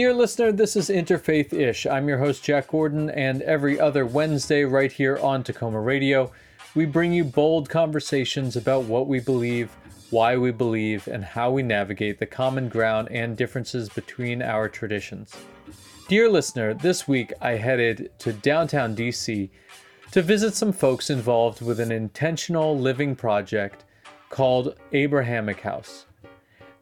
Dear listener, this is Interfaith Ish. I'm your host, Jack Gordon, and every other Wednesday, right here on Tacoma Radio, we bring you bold conversations about what we believe, why we believe, and how we navigate the common ground and differences between our traditions. Dear listener, this week I headed to downtown DC to visit some folks involved with an intentional living project called Abrahamic House.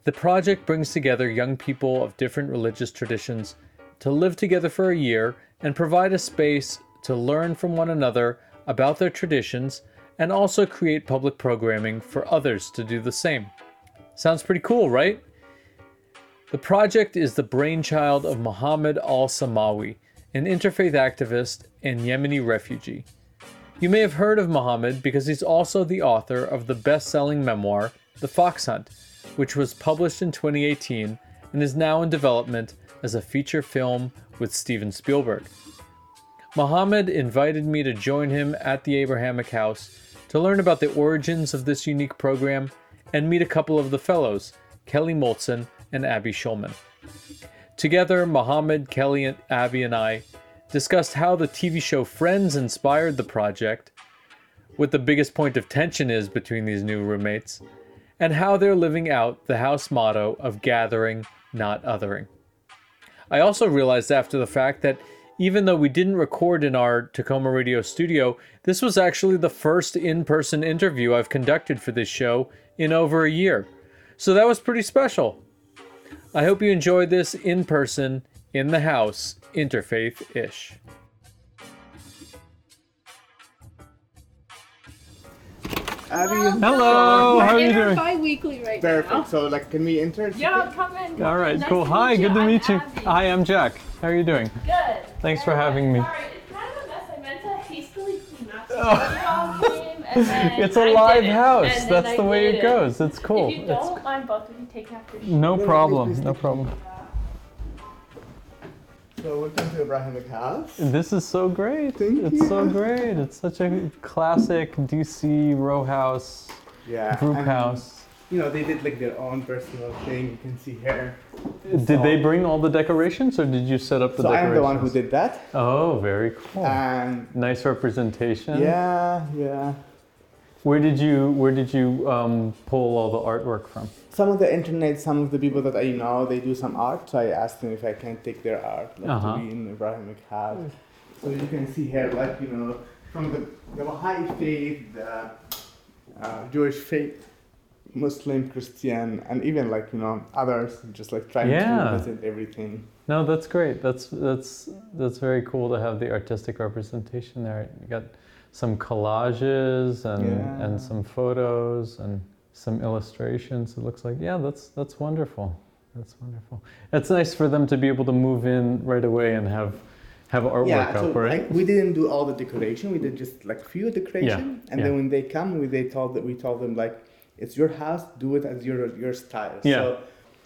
The project brings together young people of different religious traditions to live together for a year and provide a space to learn from one another about their traditions and also create public programming for others to do the same. Sounds pretty cool, right? The project is the brainchild of Mohammed Al Samawi, an interfaith activist and Yemeni refugee. You may have heard of Mohammed because he's also the author of the best selling memoir, The Fox Hunt, which was published in 2018 and is now in development as a feature film with Steven Spielberg. Mohammed invited me to join him at the Abrahamic House to learn about the origins of this unique program and meet a couple of the fellows, Kelly Moltzen and Abby Schulman. Together, Mohammed, Kelly, and Abby and I discussed how the TV show Friends inspired the project, what the biggest point of tension is between these new roommates, and how they're living out the house motto of gathering, not othering. I also realized after the fact that even though we didn't record in our Tacoma Radio studio, this was actually the first in person interview I've conducted for this show in over a year. So that was pretty special. I hope you enjoyed this in person, in the house, interfaith ish. Abby, Hello, how are you doing? Bi-weekly right perfect. now. So, like, can we enter? Yeah, come in. come All Nice cool. to Hi, meet good to I'm meet you. Abby. Hi, I'm Jack. How are you doing? Good. Thanks for Good. having me. Sorry, it's kind of a mess. I meant to hastily clean up. So you and then It's a I live did it, house. and then That's I the way did it goes. It's cool. If you It's don't mind both of you taking off your shoes. no problem. No problem. So, welcome to Abrahamic House. This is so great. Thank it's you. so great. It's such a classic DC row house, Yeah. group and, house. You know, they did like their own personal thing. You can see here. Did they bring all the decorations or did you set up the So I am the one who did that. Oh, very cool. And nice representation. yeah, yeah. Where did you where did you um, pull all the artwork from? Some of the internet, some of the people that I know, they do some art. So I asked them if I can take their art, like Uh-huh. to be in Abrahamic House. So you can see here, like you know, from the the Baha'i faith, the uh, Jewish faith, Muslim, Christian, and even like you know others, just like trying Yeah. to represent everything. No, that's great. That's that's that's very cool to have the artistic representation there. You got some collages and Yeah. and some photos and some illustrations. It looks like yeah, that's that's wonderful. That's wonderful. It's nice for them to be able to move in right away and have have artwork yeah, so up, right? like, we didn't do all the decoration. We did just like few decoration, and yeah. then when they come, we they told that we told them like, it's your house, do it as your your style. Yeah. So,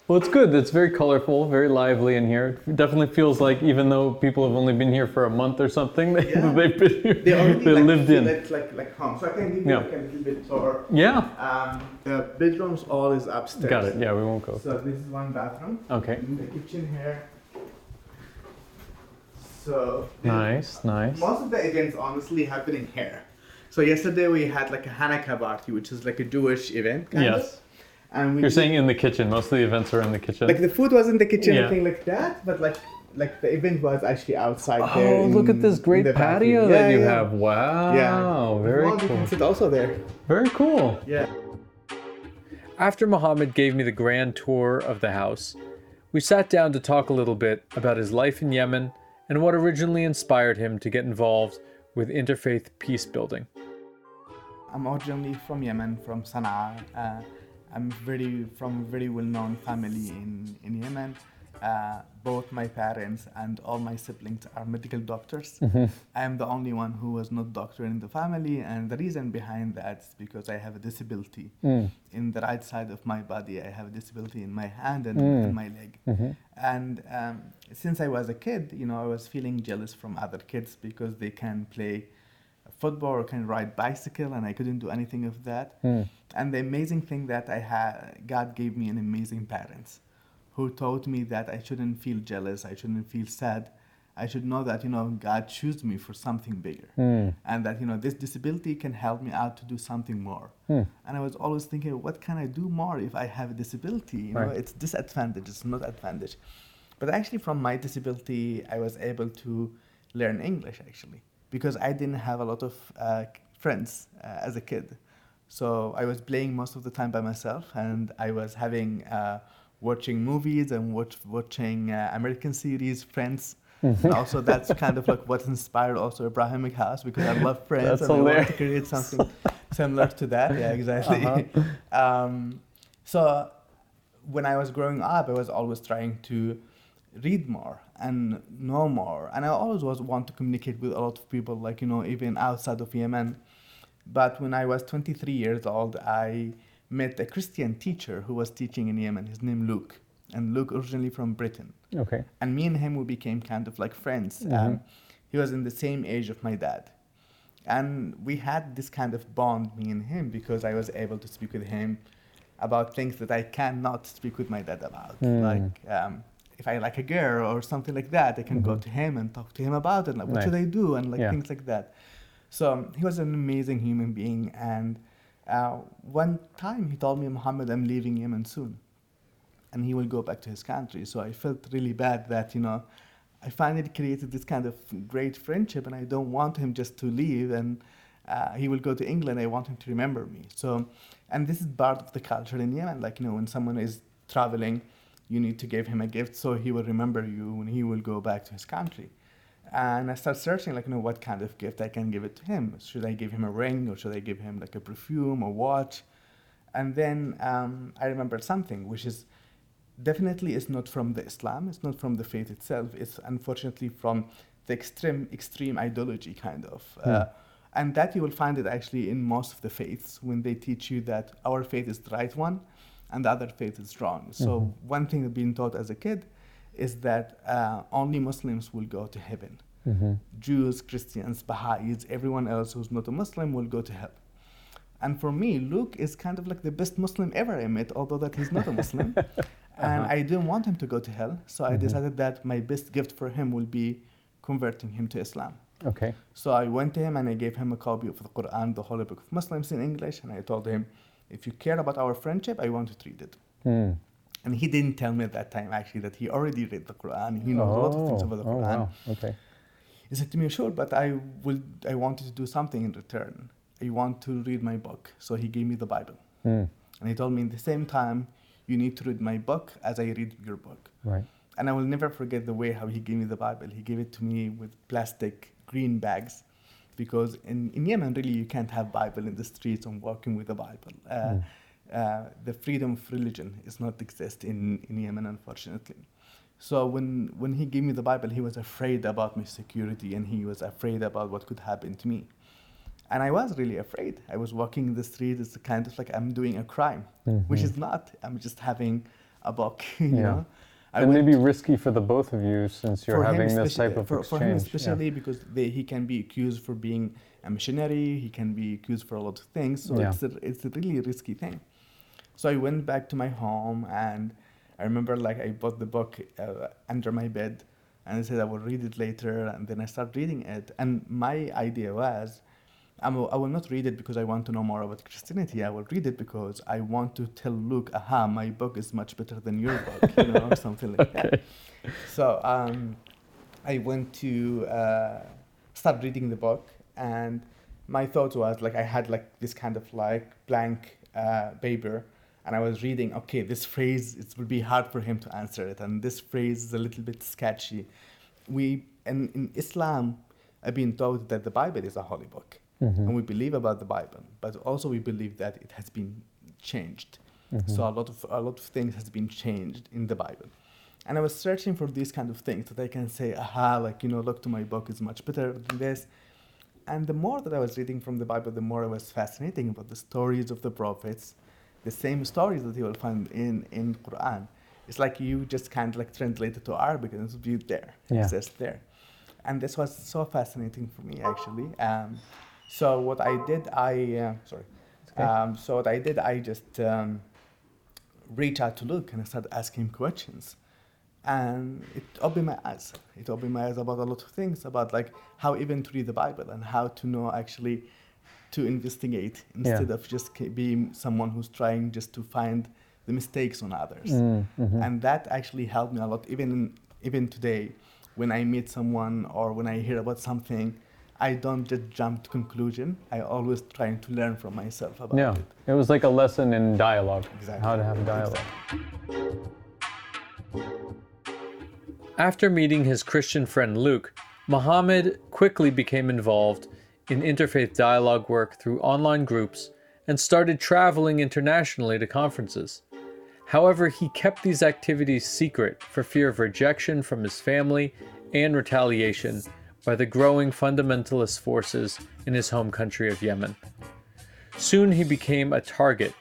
Well, it's good. It's very colorful, very lively in here. It definitely feels like even though people have only been here for a month or something, they, Yeah. they've been here. they already they like, lived in. it like like home. So I can give you Yeah. like a little bit tour. Yeah. Um, the bedrooms all is upstairs. Got it. Yeah, we won't go. So this is one bathroom. Okay. In the kitchen here. So Nice, nice. most of the events honestly happening here. So yesterday we had like a Hanukkah party, which is like a Jewish event. Kind Yes. Of. And we You're saying in the kitchen. Most of the events are in the kitchen. like the food was in the kitchen, Yeah. anything like that, but like like the event was actually outside there. oh, look at this great the patio bathroom. that you yeah. have. Wow. Yeah. Very well, cool. can sit also there. Very cool. Yeah. After Mohammed gave me the grand tour of the house, we sat down to talk a little bit about his life in Yemen and what originally inspired him to get involved with interfaith peace building. I'm originally from Yemen, from Sana'a. Uh, I'm very from a very well-known family in in Yemen. Uh, both my parents and all my siblings are medical doctors. I am the only one who was not doctor in the family, and the reason behind that is because I have a disability in the right side of my body. I have a disability in my hand and, and my leg. And um, since I was a kid, you know, I was feeling jealous from other kids because they can play football or can ride bicycle and I couldn't do anything of that. And the amazing thing that I had, God gave me an amazing parents who taught me that I shouldn't feel jealous, I shouldn't feel sad. I should know that you know God chose me for something bigger, Mm. and that you know this disability can help me out to do something more. Hmm. And I was always thinking, what can I do more if I have a disability? You know, it's disadvantage, it's not advantage. But actually, from my disability, I was able to learn English actually because I didn't have a lot of uh, friends uh, as a kid. So I was playing most of the time by myself, and I was having uh, watching movies and watch, watching uh, American series, Friends. and also, that's kind of like what inspired also Abrahamic House because I love Friends That's and I wanted to create something similar to that. Yeah, exactly. Uh-huh. um, so when I was growing up, I was always trying to read more and know more, and I always was want to communicate with a lot of people, like you know, even outside of Yemen. But when I was 23 years old, I met a Christian teacher who was teaching in Yemen. His name Luke, and Luke originally from Britain. Okay. And me and him, we became kind of like friends. Mhm. Um, he was in the same age of my dad. And we had this kind of bond, me and him, because I was able to speak with him about things that I cannot speak with my dad about. Mm. Like, um, if I like a girl or something like that, I can go Mhm. to him and talk to him about it. Like, what Nice. should I do? And like Yeah. things like that. So um, he was an amazing human being. And uh, one time he told me, Muhammad, I'm leaving Yemen soon and he will go back to his country. So I felt really bad that, you know, I finally created this kind of great friendship and I don't want him just to leave and uh, he will go to England. I want him to remember me. So, and this is part of the culture in Yemen. Like, you know, when someone is traveling, you need to give him a gift so he will remember you when he will go back to his country. And I start searching, like, you know, what kind of gift I can give it to him. Should I give him a ring or should I give him like a perfume or watch? And then um, I remembered something, which is definitely is not from the Islam. It's not from the faith itself. It's unfortunately from the extreme extreme ideology kind of. Uh, and that you will find it actually in most of the faiths when they teach you that our faith is the right one and the other faith is wrong. So Mhm. one thing that being taught as a kid is that uh, only Muslims will go to heaven. Mm-hmm. Jews, Christians, Baha'is, everyone else who's not a Muslim will go to hell. And for me, Luke is kind of like the best Muslim ever I met, although that he's not a Muslim. And Uh-huh. I didn't want him to go to hell, so I Mhm. decided that my best gift for him will be converting him to Islam. Okay. So I went to him and I gave him a copy of the Quran, the Holy Book of Muslims in English, and I told him, if you care about our friendship, I want to read it. Mm. And he didn't tell me at that time actually that he already read the Quran. He knows a lot of things Oh, about the oh, Quran. wow. Okay. He said to me, sure, but I will. I wanted to do something in return. I want to read my book. So he gave me the Bible, Mm. and he told me, in the same time, you need to read my book as I read your book. Right. And I will never forget the way how he gave me the Bible. He gave it to me with plastic green bags, because in, in Yemen, really, you can't have Bible in the streets and walking with the Bible. Uh, Mm. uh, the freedom of religion is not exist in, in Yemen, unfortunately. So when, when he gave me the Bible, he was afraid about my security and he was afraid about what could happen to me. And I was really afraid. I was walking in the street, it's kind of like I'm doing a crime, which Mhm. is not. I'm just having a book, you Yeah. know. I and went- maybe risky for the both of you since you're for him having this especially- type of for, exchange. for him Yeah. especially because they, he can be accused for being a missionary he can be accused for a lot of things so Yeah. it's, a, it's a really risky thing so i went back to my home and i remember like i bought the book uh, under my bed and i said i will read it later and then i started reading it and my idea was I'm, I will not read it because I want to know more about Christianity. I will read it because I want to tell Luke, aha, my book is much better than your book, you know, or something like that. So um, I went to uh, start reading the book, and my thought was like I had like this kind of like blank uh, paper, and I was reading. Okay, this phrase it will be hard for him to answer it, and this phrase is a little bit sketchy. We and in Islam, I've been taught that the Bible is a holy book, Mhm. and we believe about the Bible, but also we believe that it has been changed. Mhm. So a lot of a lot of things has been changed in the Bible. And I was searching for these kind of things that I can say, aha, like you know, look to my book is much better than this. And the more that I was reading from the Bible, the more I was fascinating about the stories of the prophets, the same stories that you will find in in Quran. It's like you just can't like translate it to Arabic and it's be there, Yeah. exists there. And this was so fascinating for me actually. Um, so what I did, I uh, sorry. okay. Um, so what I did, I just um, reach out to Luke and I started asking him questions. And it opened my eyes. It opened my eyes about a lot of things, about like how even to read the Bible and how to know actually to investigate instead Yeah. of just being someone who's trying just to find the mistakes on others. Mm, mhm. And that actually helped me a lot. Even even today, when I meet someone or when I hear about something, I don't just jump to conclusion. I always trying to learn from myself about Yeah, it. it was like a lesson in dialogue, Exactly. how to have dialogue. After meeting his Christian friend Luke, Muhammad quickly became involved in interfaith dialogue work through online groups and started traveling internationally to conferences. However, he kept these activities secret for fear of rejection from his family and retaliation by the growing fundamentalist forces in his home country of Yemen. Soon he became a target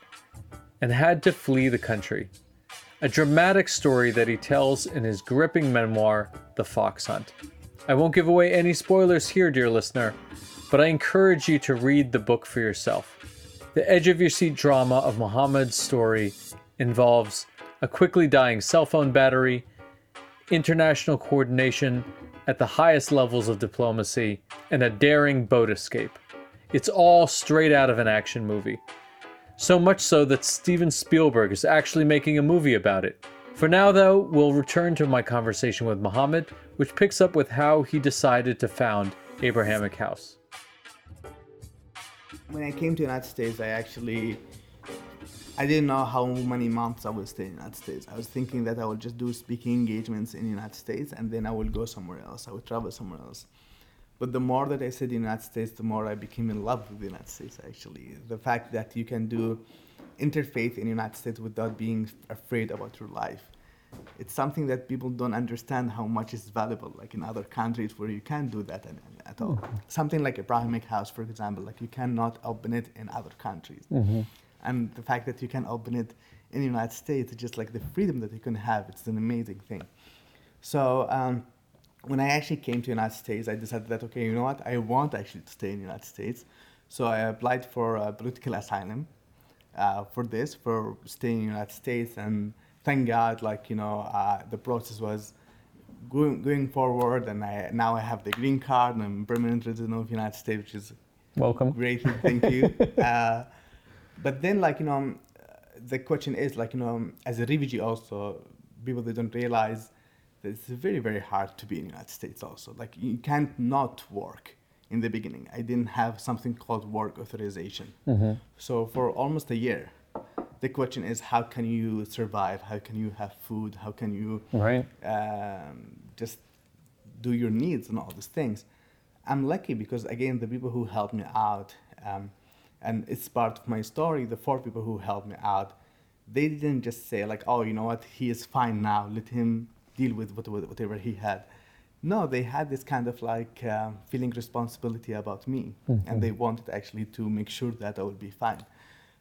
and had to flee the country. A dramatic story that he tells in his gripping memoir, The Fox Hunt. I won't give away any spoilers here, dear listener, but I encourage you to read the book for yourself. The edge of your seat drama of Muhammad's story involves a quickly dying cell phone battery, international coordination at the highest levels of diplomacy, and a daring boat escape. It's all straight out of an action movie. So much so that Steven Spielberg is actually making a movie about it. For now, though, we'll return to my conversation with Muhammad, which picks up with how he decided to found Abrahamic House. When I came to the United States, I actually I didn't know how many months I would stay in the United States. I was thinking that I would just do speaking engagements in the United States and then I would go somewhere else. I would travel somewhere else. But the more that I stayed in the United States, the more I became in love with the United States, actually. The fact that you can do interfaith in the United States without being afraid about your life. It's something that people don't understand how much is valuable, like in other countries where you can't do that at, at all. Mm-hmm. Something like Abrahamic House, for example, like you cannot open it in other countries. Mm-hmm. And the fact that you can open it in the United States, just like the freedom that you can have, it's an amazing thing. So um, when I actually came to the United States, I decided that okay, you know what, I want actually to stay in the United States. So I applied for uh, political asylum uh, for this, for staying in the United States, and thank God, like you know, uh, the process was going going forward, and I now I have the green card and I'm permanent resident of the United States, which is Welcome. Great, thank you. but then, like you know, um, the question is like you know, um, as a refugee, also people they don't realize that it's very very hard to be in the United States. Also, like you can't not work in the beginning. I didn't have something called work authorization. So for almost a year, the question is how can you survive? How can you have food? How can you Right? um, just do your needs and all these things. I'm lucky because again, the people who helped me out, um, and it's part of my story. The four people who helped me out, they didn't just say like, "Oh, you know what? He is fine now. Let him deal with whatever he had." No, they had this kind of like um, feeling responsibility about me, and they wanted actually to make sure that I would be fine.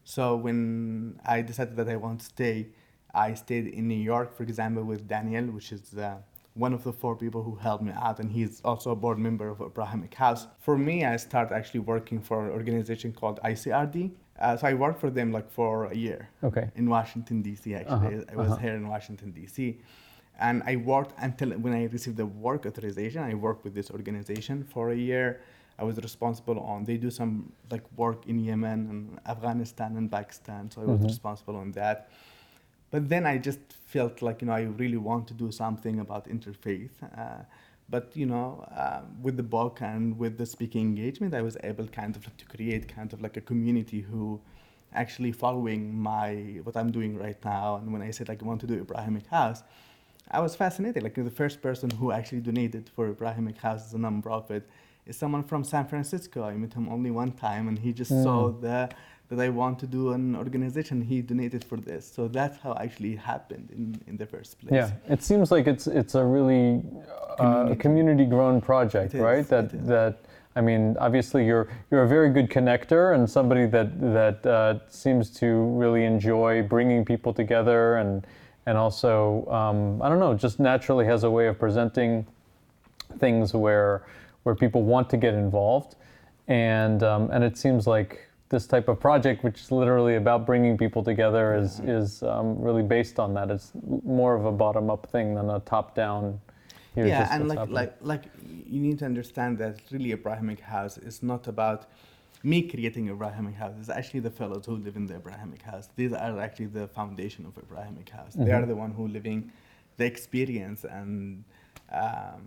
So when I decided that I want to stay, I stayed in New York, for example, with Daniel, which is uh, one of the four people who helped me out, and he's also a board member of Abrahamic House. For me, I started actually working for an organization called ICRD. Uh, so I worked for them like for a year Okay. in Washington D.C. Actually, Uh-huh, I was uh-huh. here in Washington D.C. And I worked until when I received the work authorization. I worked with this organization for a year. I was responsible on. They do some like work in Yemen and Afghanistan and Pakistan, so I was Mhm. responsible on that. But then I just felt like you know I really want to do something about interfaith. Uh, but you know, uh, with the book and with the speaking engagement, I was able kind of to create kind of like a community who actually following my what I'm doing right now. And when I said like I want to do Abrahamic House, I was fascinated. Like the first person who actually donated for Abrahamic House as a nonprofit is someone from San Francisco. I met him only one time, and he just saw the that I want to do an organization. He donated for this, so that's how actually happened in, in the first place. Yeah, it seems like it's it's a really uh, Community. grown project, is, right? That that I mean, obviously you're you're a very good connector and somebody that that uh, seems to really enjoy bringing people together and and also um, I don't know, just naturally has a way of presenting things where where people want to get involved, and um, and it seems like this type of project, which is literally about bringing people together, is is um, really based on that. It's more of a bottom up thing than a top down. Yeah, and like like like you need to understand that really a Abrahamic house is not about me creating Abrahamic house. It's actually the fellows who live in the Abrahamic house. These are actually the foundation of Abrahamic house. Mm-hmm. They are the one who living the experience and. Um,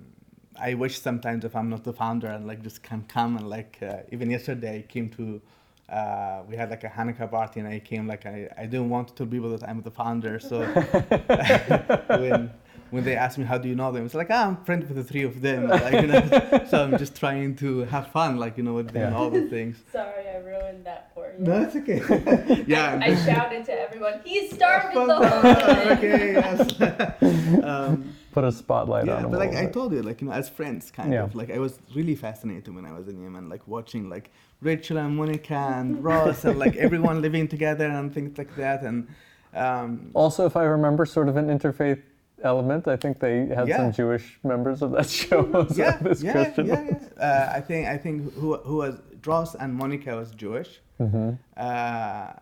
I wish sometimes if I'm not the founder and like just can come and like uh, even yesterday I came to uh, we had like a Hanukkah party and I came like I, I didn't want to tell people that I'm the founder so when when they asked me how do you know them? It's like ah, I'm friends with the three of them. Like, you know, so I'm just trying to have fun like you know with them yeah. all the things. Sorry I ruined that for you. No it's okay. Yeah I, I shouted to everyone He's started the whole thing. okay yes. Um, put a spotlight yeah, on Yeah, but like I told you, like you know, as friends, kind yeah. of like I was really fascinated when I was in Yemen, like watching like Rachel and Monica and Ross and like everyone living together and things like that. And um, also, if I remember, sort of an interfaith element. I think they had yeah. some Jewish members of that show. yeah, yeah, yeah, yeah, uh, I think I think who who was Ross and Monica was Jewish. Mm-hmm. Uh,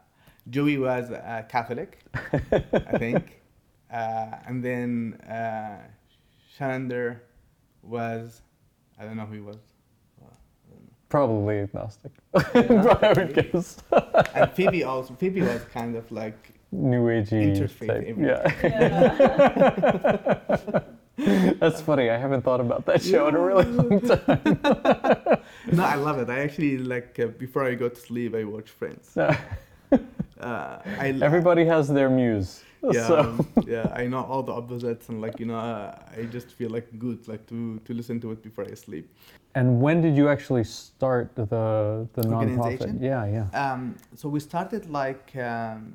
Joey was uh, Catholic, I think. Uh, and then uh, was, I don't know who he was. Probably agnostic. I would guess. and Phoebe also. Phoebe was kind of like new agey interfaith. Yeah. yeah. That's funny. I haven't thought about that show yeah. in a really long time. no, I love it. I actually like uh, before I go to sleep, I watch Friends. Uh, I, Everybody has their muse. yeah, so. um, yeah, I know all the opposites, and like you know, uh, I just feel like good, like to to listen to it before I sleep. And when did you actually start the the nonprofit? Yeah, yeah. Um, so we started like um,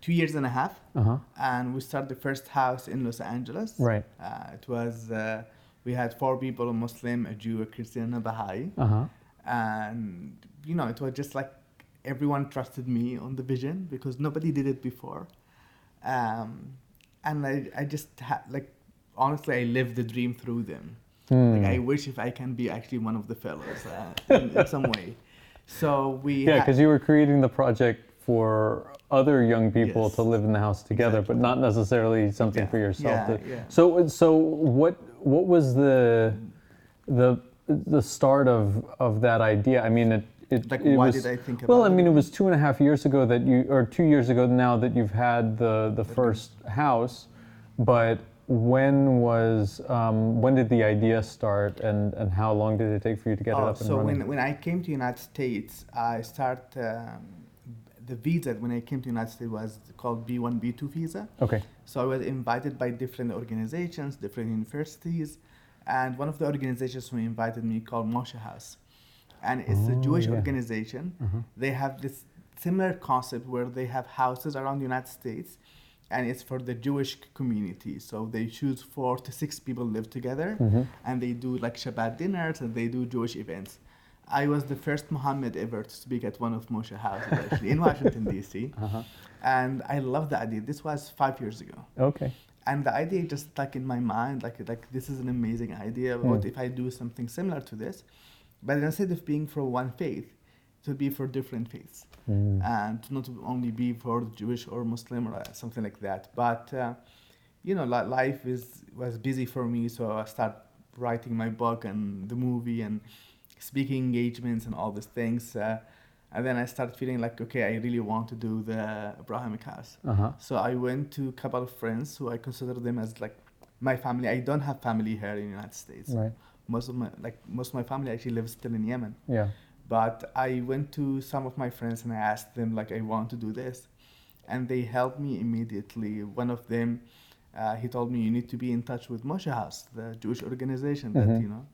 two years and a half, uh-huh. and we started the first house in Los Angeles. Right. Uh, it was uh, we had four people: a Muslim, a Jew, a Christian, and a Baha'i. Uh-huh. And you know, it was just like everyone trusted me on the vision because nobody did it before um, and I, I just had like honestly I lived the dream through them. Mm. Like I wish if I can be actually one of the fellows uh, in, in, some way. So we yeah, because ha- you were creating the project for other young people yes. to live in the house together, exactly. but not necessarily something yeah. for yourself. Yeah, to, yeah. So so what what was the the the start of of that idea? I mean, it it, like it why was, did I think about Well, I mean, it? it was two and a half years ago that you, or two years ago now that you've had the the first house, but when was um, when did the idea start and, and how long did it take for you to get oh, it up and so running? So when, when I came to United States, I start um, the visa when I came to the United States was called B1 B2 visa. Okay. So I was invited by different organizations, different universities, and one of the organizations who invited me called Moishe House and it's oh, a Jewish yeah. organization. Uh-huh. They have this similar concept where they have houses around the United States, and it's for the Jewish community. So they choose four to six people live together, mm-hmm. and they do like Shabbat dinners and they do Jewish events. I was the first Muhammad ever to speak at one of Moishe houses actually in Washington D.C. Uh-huh. And I love the idea. This was five years ago. Okay. And the idea just stuck in my mind, like like this is an amazing idea. Mm. What if I do something similar to this? But instead of being for one faith, to be for different faiths, mm. and not only be for Jewish or Muslim or something like that. But uh, you know, life is was busy for me, so I start writing my book and the movie and speaking engagements and all these things. Uh, and then I started feeling like, okay, I really want to do the Abrahamic house. Uh-huh. So I went to a couple of friends who I consider them as like my family. I don't have family here in the United States. Right most of my like most of my family actually lives still in Yemen. Yeah. But I went to some of my friends and I asked them like I want to do this, and they helped me immediately. One of them, uh, he told me you need to be in touch with Moishe House, the Jewish organization mm-hmm. that you know.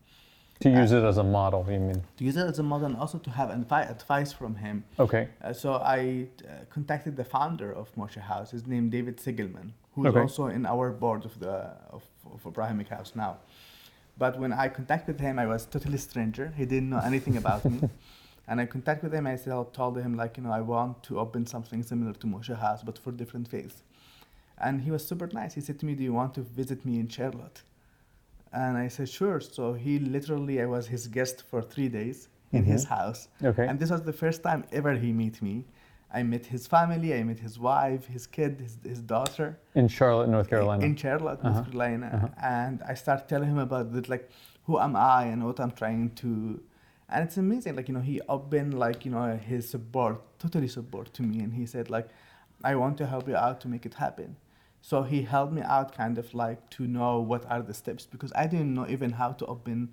To use it as a model, you mean? To use it as a model and also to have advi- advice from him. Okay. Uh, so I uh, contacted the founder of Moishe House. His name David Cygielman, who is okay. also in our board of the of, of Abrahamic House now. But when I contacted him, I was totally stranger. He didn't know anything about me. And I contacted him. I said, I told him like, you know, I want to open something similar to Moishe House, but for different faiths. And he was super nice. He said to me, "Do you want to visit me in Charlotte?" And I said, "Sure." So he literally, I was his guest for three days. in his house. Okay. And this was the first time ever he met me. I met his family, I met his wife, his kid, his, his daughter In Charlotte, North Carolina. in Charlotte, North Uh-huh. Carolina, and I start telling him about it, like who am I and what I'm trying to, and it's amazing. Like you know, he opened like you know his support, totally support to me, and he said like, I want to help you out to make it happen. So he helped me out, kind of like to know what are the steps because I didn't know even how to open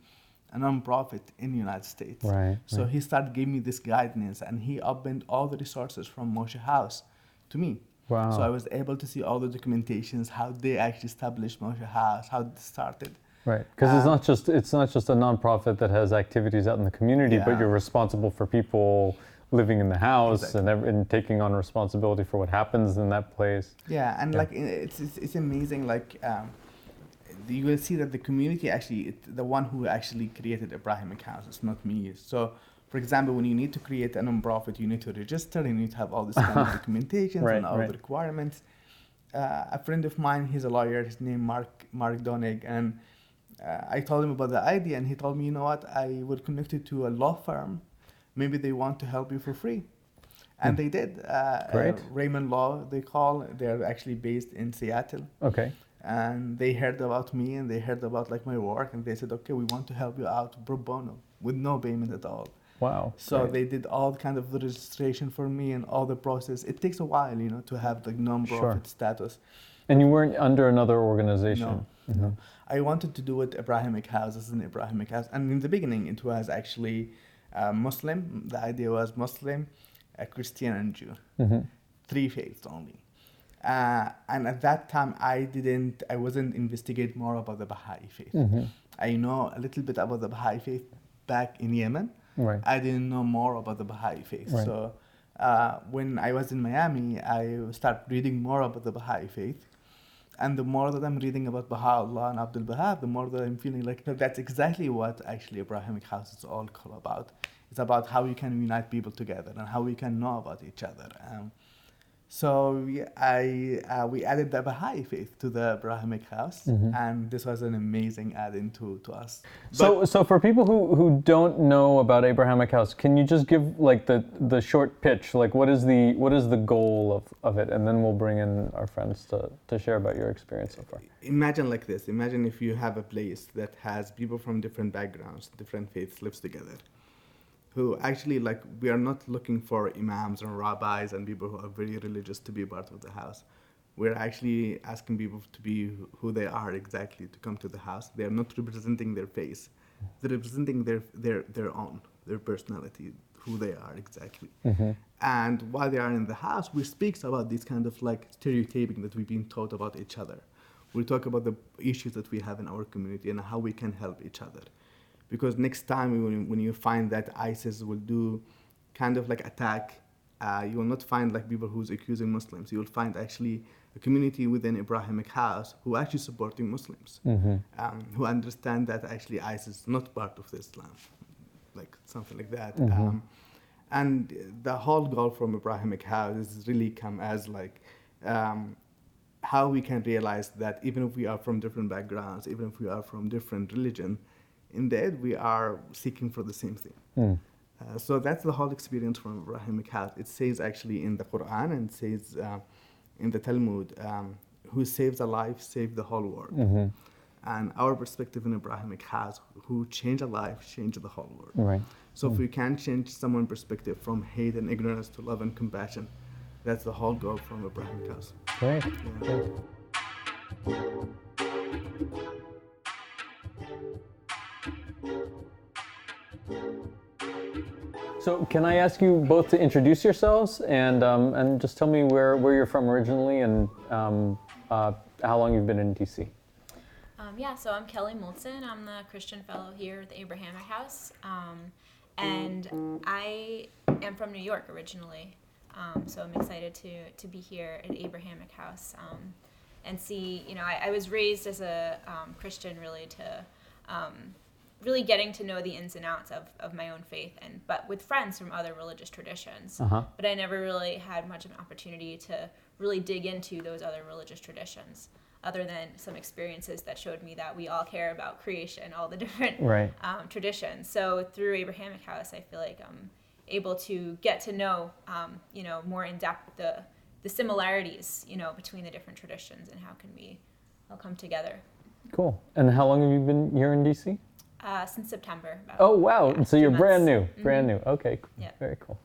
a non-profit in the United States. Right, So right. he started giving me this guidance, and he opened all the resources from Moishe House to me. Wow. So I was able to see all the documentations, how they actually established Moishe House, how it started. Right, because it's Um, not just it's not just a nonprofit that has activities out in the community, but you're responsible for people living in the house Exactly. and, ev- and taking on responsibility for what happens in that place. Yeah, and Yeah. like it's, it's it's amazing. Like um, you will see that the community actually, it, the one who actually created Abrahamic House, it's not me. So, for example, when you need to create a non-profit, you need to register, you need to have all this kind of documentation Right, and all right. the requirements. Uh, a friend of mine, he's a lawyer. His name Mark Mark Donig, and uh, I told him about the idea, and he told me, you know what, I will connect you to a law firm. Maybe they want to help you for free, and they did. Uh, Great. Uh, Raymond Law, they call. They're actually based in Seattle, Okay. and they heard about me and they heard about like my work, and they said, okay, we want to help you out pro bono with no payment at all. Wow. So great. they did all kind of the registration for me and all the process. It takes a while, you know, to have the non-profit Sure. status. and you weren't under another organization. No, no. I wanted to do it Abrahamic house as an Abrahamic house, and in the beginning it was actually uh, Muslim. The idea was Muslim, a Christian, and Jew, hmm three faiths only. Uh, and at that time, I didn't, I wasn't investigate more about the Baha'i faith. hmm I know a little bit about the Baha'i faith back in Yemen. Right. I didn't know more about the Baha'i faith. Right. So uh, when I was in Miami, I started reading more about the Baha'i faith. And the more that I'm reading about Baha'u'llah and Abdul Baha, the more that I'm feeling like no, that's exactly what actually Abrahamic House is all about. It's about how we can unite people together and how we can know about each other. Um, so we, I, uh, we added the Baha'i faith to the Abrahamic House, and this was an amazing add-in to, to us. So, so for people who, who don't know about Abrahamic House, can you just give like the, the short pitch? Like, what is the what is the goal of, of it? And then we'll bring in our friends to, to share about your experience so far. imagine like this imagine if you have a place that has people from different backgrounds different faiths lives together who actually like we are not looking for imams and rabbis and people who are very religious to be part of the house. We're actually asking people to be who they are exactly to come to the house. They are not representing their face. They're representing their their their own their personality who they are exactly. Mm-hmm. And while they are in the house we speak about these kind of like stereotyping that we've been taught about each other. We talk about the issues that we have in our community and how we can help each other because next time when, when you find that isis will do kind of like attack uh, you will not find like people who's accusing muslims. You will find actually a community within abrahamic house who are actually supporting muslims um, who understand that actually isis is not part of the islam like something like that. Um, and the whole goal from abrahamic house is really come as like um, how we can realize that even if we are from different backgrounds, even if we are from different religion, in we are seeking for the same thing. Uh, so that's the whole experience from Abrahamic house. It says actually in the Quran and says uh, in the Talmud, um, who saves a life, save the whole world. And our perspective in Abrahamic house, who change a life, change the whole world. Right. So if we can change someone's perspective from hate and ignorance to love and compassion, that's the whole goal from Abrahamic house. Great. Yeah. Great. So, can I ask you both to introduce yourselves and um, and just tell me where, where you're from originally and um, uh, how long you've been in DC? Um, yeah, so I'm Kelly Moltzen. I'm the Christian Fellow here at the Abrahamic House. Um, and I am from New York originally. Um, so I'm excited to, to be here at Abrahamic House um, and see, you know, I, I was raised as a Christian really to really getting to know the ins and outs of, of my own faith and but with friends from other religious traditions. Uh-huh. But I never really had much of an opportunity to really dig into those other religious traditions. other than some experiences that showed me that we all care about creation, all the different Right. um, traditions. So through Abrahamic House, I feel like I'm able to get to know, um, you know, more in depth the the similarities, you know, between the different traditions and how can we all come together. Cool. And how long have you been here in DC? Uh, since September. About, Oh wow! yeah, so you're brand months. new, brand new. Okay, cool. Yeah. very cool.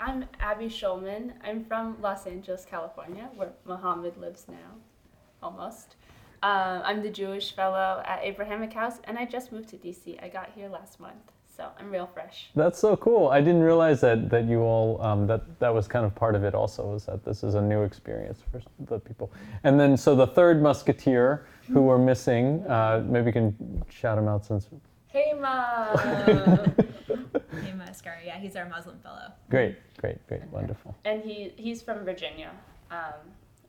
I'm Abby Schulman. I'm from Los Angeles, California, where Muhammad lives now, almost. Um, I'm the Jewish fellow at Abrahamic House, and I just moved to DC. I got here last month, so I'm real fresh. That's so cool. I didn't realize that that you all um, that that was kind of part of it. Also, was that this is a new experience for the people. And then, so the third musketeer who we're missing, uh, maybe you can shout him out since. Hey, Mom! Name Asghari. Yeah, he's our Muslim fellow. Great, great, great, wonderful. and he he's from Virginia, um,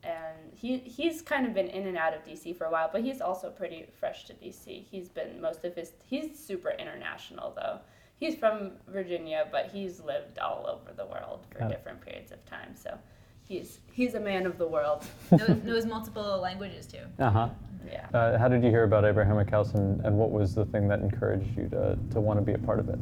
and he he's kind of been in and out of DC for a while, but he's also pretty fresh to DC. He's been most of his he's super international though. He's from Virginia, but he's lived all over the world for Got it. different periods of time. So he's he's a man of the world. knows, knows multiple languages too. Uh huh. Yeah. Uh, how did you hear about Abrahamic House, and, and what was the thing that encouraged you to to want to be a part of it?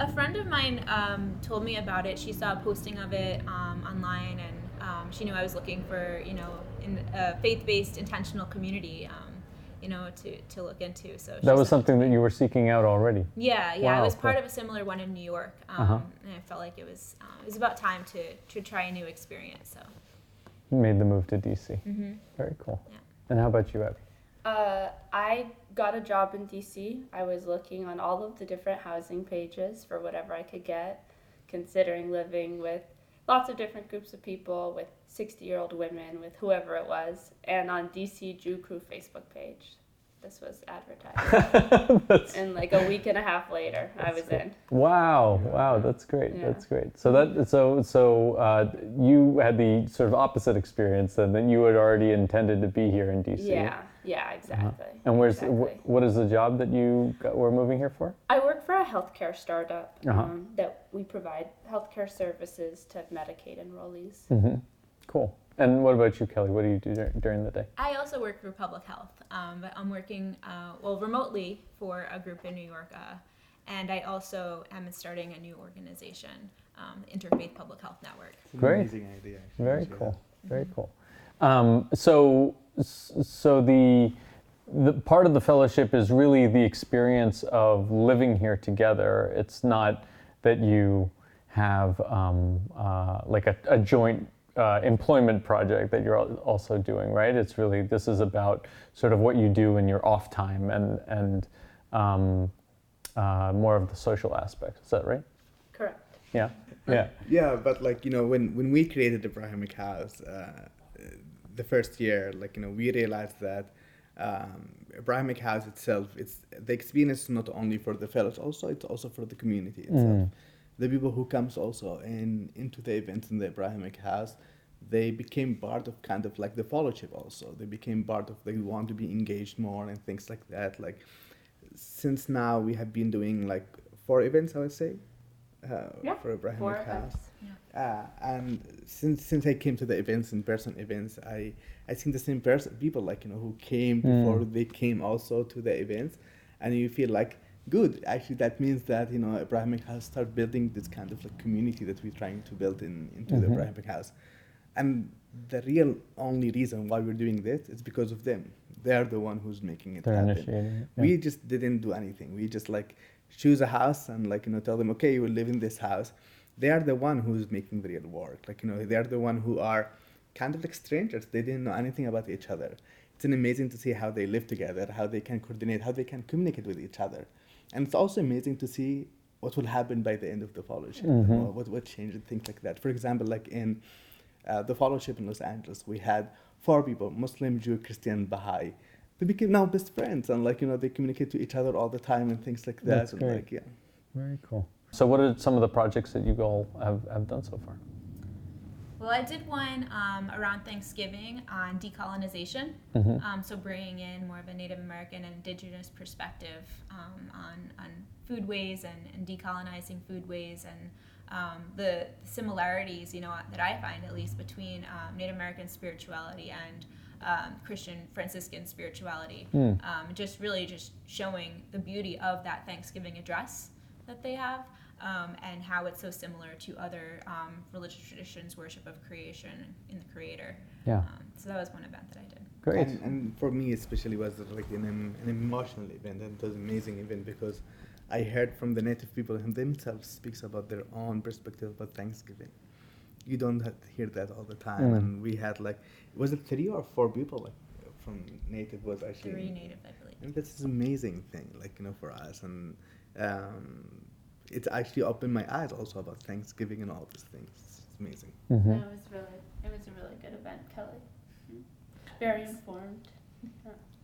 A friend of mine um, told me about it. She saw a posting of it um, online, and um, she knew I was looking for, you know, in a faith-based intentional community, um, you know, to, to look into. So she That was sent it to something that you were seeking out already. Yeah, yeah. I Wow, was part of a similar one in New York, um, Uh-huh. and I felt like it was uh, it was about time to to try a new experience. So. Made the move to DC. hmm Very cool. Yeah. And how about you, Abby? Uh, I got a job in DC. I was looking on all of the different housing pages for whatever I could get, considering living with lots of different groups of people, with 60 year old women, with whoever it was, and on DC Jew Crew Facebook page. This was advertised. And like a week and a half later, I was in. wow, wow, that's great. Yeah. That's great. So that so so uh, you had the sort of opposite experience then that you had already intended to be here in DC. Yeah, yeah, exactly. And where's exactly. wh- what is the job that you got, were moving here for? I work for a healthcare startup Uh-huh. um, that we provide healthcare services to Medicaid enrollees. Mm-hmm. Cool. And what about you, Kelly? What do you do dur- during the day? I also work for public health, um, but I'm working uh, well remotely for a group in New York, uh, and I also am starting a new organization, um, Interfaith Public Health Network. Great. amazing idea. Very Yeah. cool. Very cool. Um, so, so the the part of the fellowship is really the experience of living here together. It's not that you have um, uh, like a, a joint uh, employment project that you're also doing, right? It's really this is about sort of what you do in your off time and and um, uh, more of the social aspect. Is that right? Correct. Yeah. Yeah. Yeah, but like you know, when when we created the Abrahamic House, uh, the first year, like you know, we realized that um, Abrahamic House itself, it's the experience is not only for the fellows, also it's also for the community itself. The people who comes also in into the events in the Abrahamic House, they became part of kind of like the fellowship. Also, they became part of they want to be engaged more and things like that. Like since now we have been doing like four events, I would say, uh, Yeah, for Abrahamic Four House. events. Uh, and since since I came to the events in person events, I I seen the same person people like you know who came before they came also to the events, and you feel like good. Actually, that means that you know Abrahamic House start building this kind of like community that we're trying to build in into the Mhm. Abrahamic House, and the real only reason why we're doing this is because of them. They're the one who's making it They're happen yeah. we just didn't do anything we just like choose a house and like you know tell them okay you will live in this house they are the one who's making the real work. Like you know they are the one who are kind of like strangers. They didn't know anything about each other. It's an amazing to see how they live together how they can coordinate how they can communicate with each other. And it's also amazing to see what will happen by the end of the fellowship Mhm. what, what change and things like that. For example like in uh, the fellowship in los angeles we had four people muslim jew christian baha'i. They became now best friends and like you know they communicate to each other all the time and things like that. That's great. like yeah. Very cool. So, what are some of the projects that you all have, have done so far? Well, I did one um, around Thanksgiving on decolonization. Mhm. Um, so bringing in more of a Native American and Indigenous perspective um, on, on foodways and, and decolonizing foodways and um, the similarities, you know, that I find at least between um, Native American spirituality and um, Christian Franciscan spirituality. Mm. Um, just really just showing the beauty of that Thanksgiving address that they have. Um, and how it's so similar to other um, religious traditions, worship of creation in the Creator. Yeah. Um, so that was one event that I did. Great. And, and for me, especially, was like an, an emotional event, and it was an amazing event because I heard from the native people and themselves speaks about their own perspective about Thanksgiving. You don't have to hear that all the time, Mm. and we had like was it three or four people like from native was actually Three native, I believe. and that's an amazing thing, like you know, for us, and um, it's actually opened my eyes also about Thanksgiving and all these things. It's amazing. Mhm. It was really, it was a really good event, Kelly. Very informed.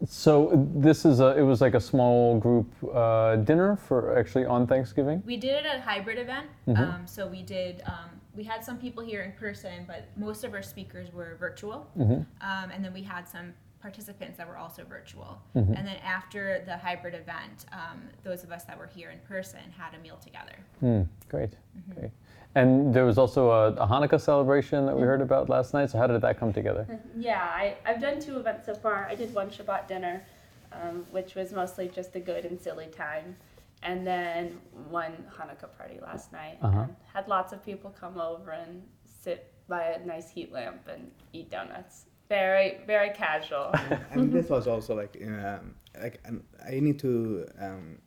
So this is a. It was like a small group uh, dinner for actually on Thanksgiving. We did it at a hybrid event. Mhm. Um, so we did. Um, we had some people here in person, but most of our speakers were virtual. hmm Um, and then we had some participants that were also virtual. Mhm. And then after the hybrid event, um, those of us that were here in person had a meal together. Mm, great. Great. And there was also a, a Hanukkah celebration that we heard about last night. So how did that come together? Yeah, I, I've done two events so far. I did one Shabbat dinner, um, which was mostly just a good and silly time. And then one Hanukkah party last night. Uh-huh. And had lots of people come over and sit by a nice heat lamp and eat donuts. Very, very casual. and this was also like um, like and I need to um,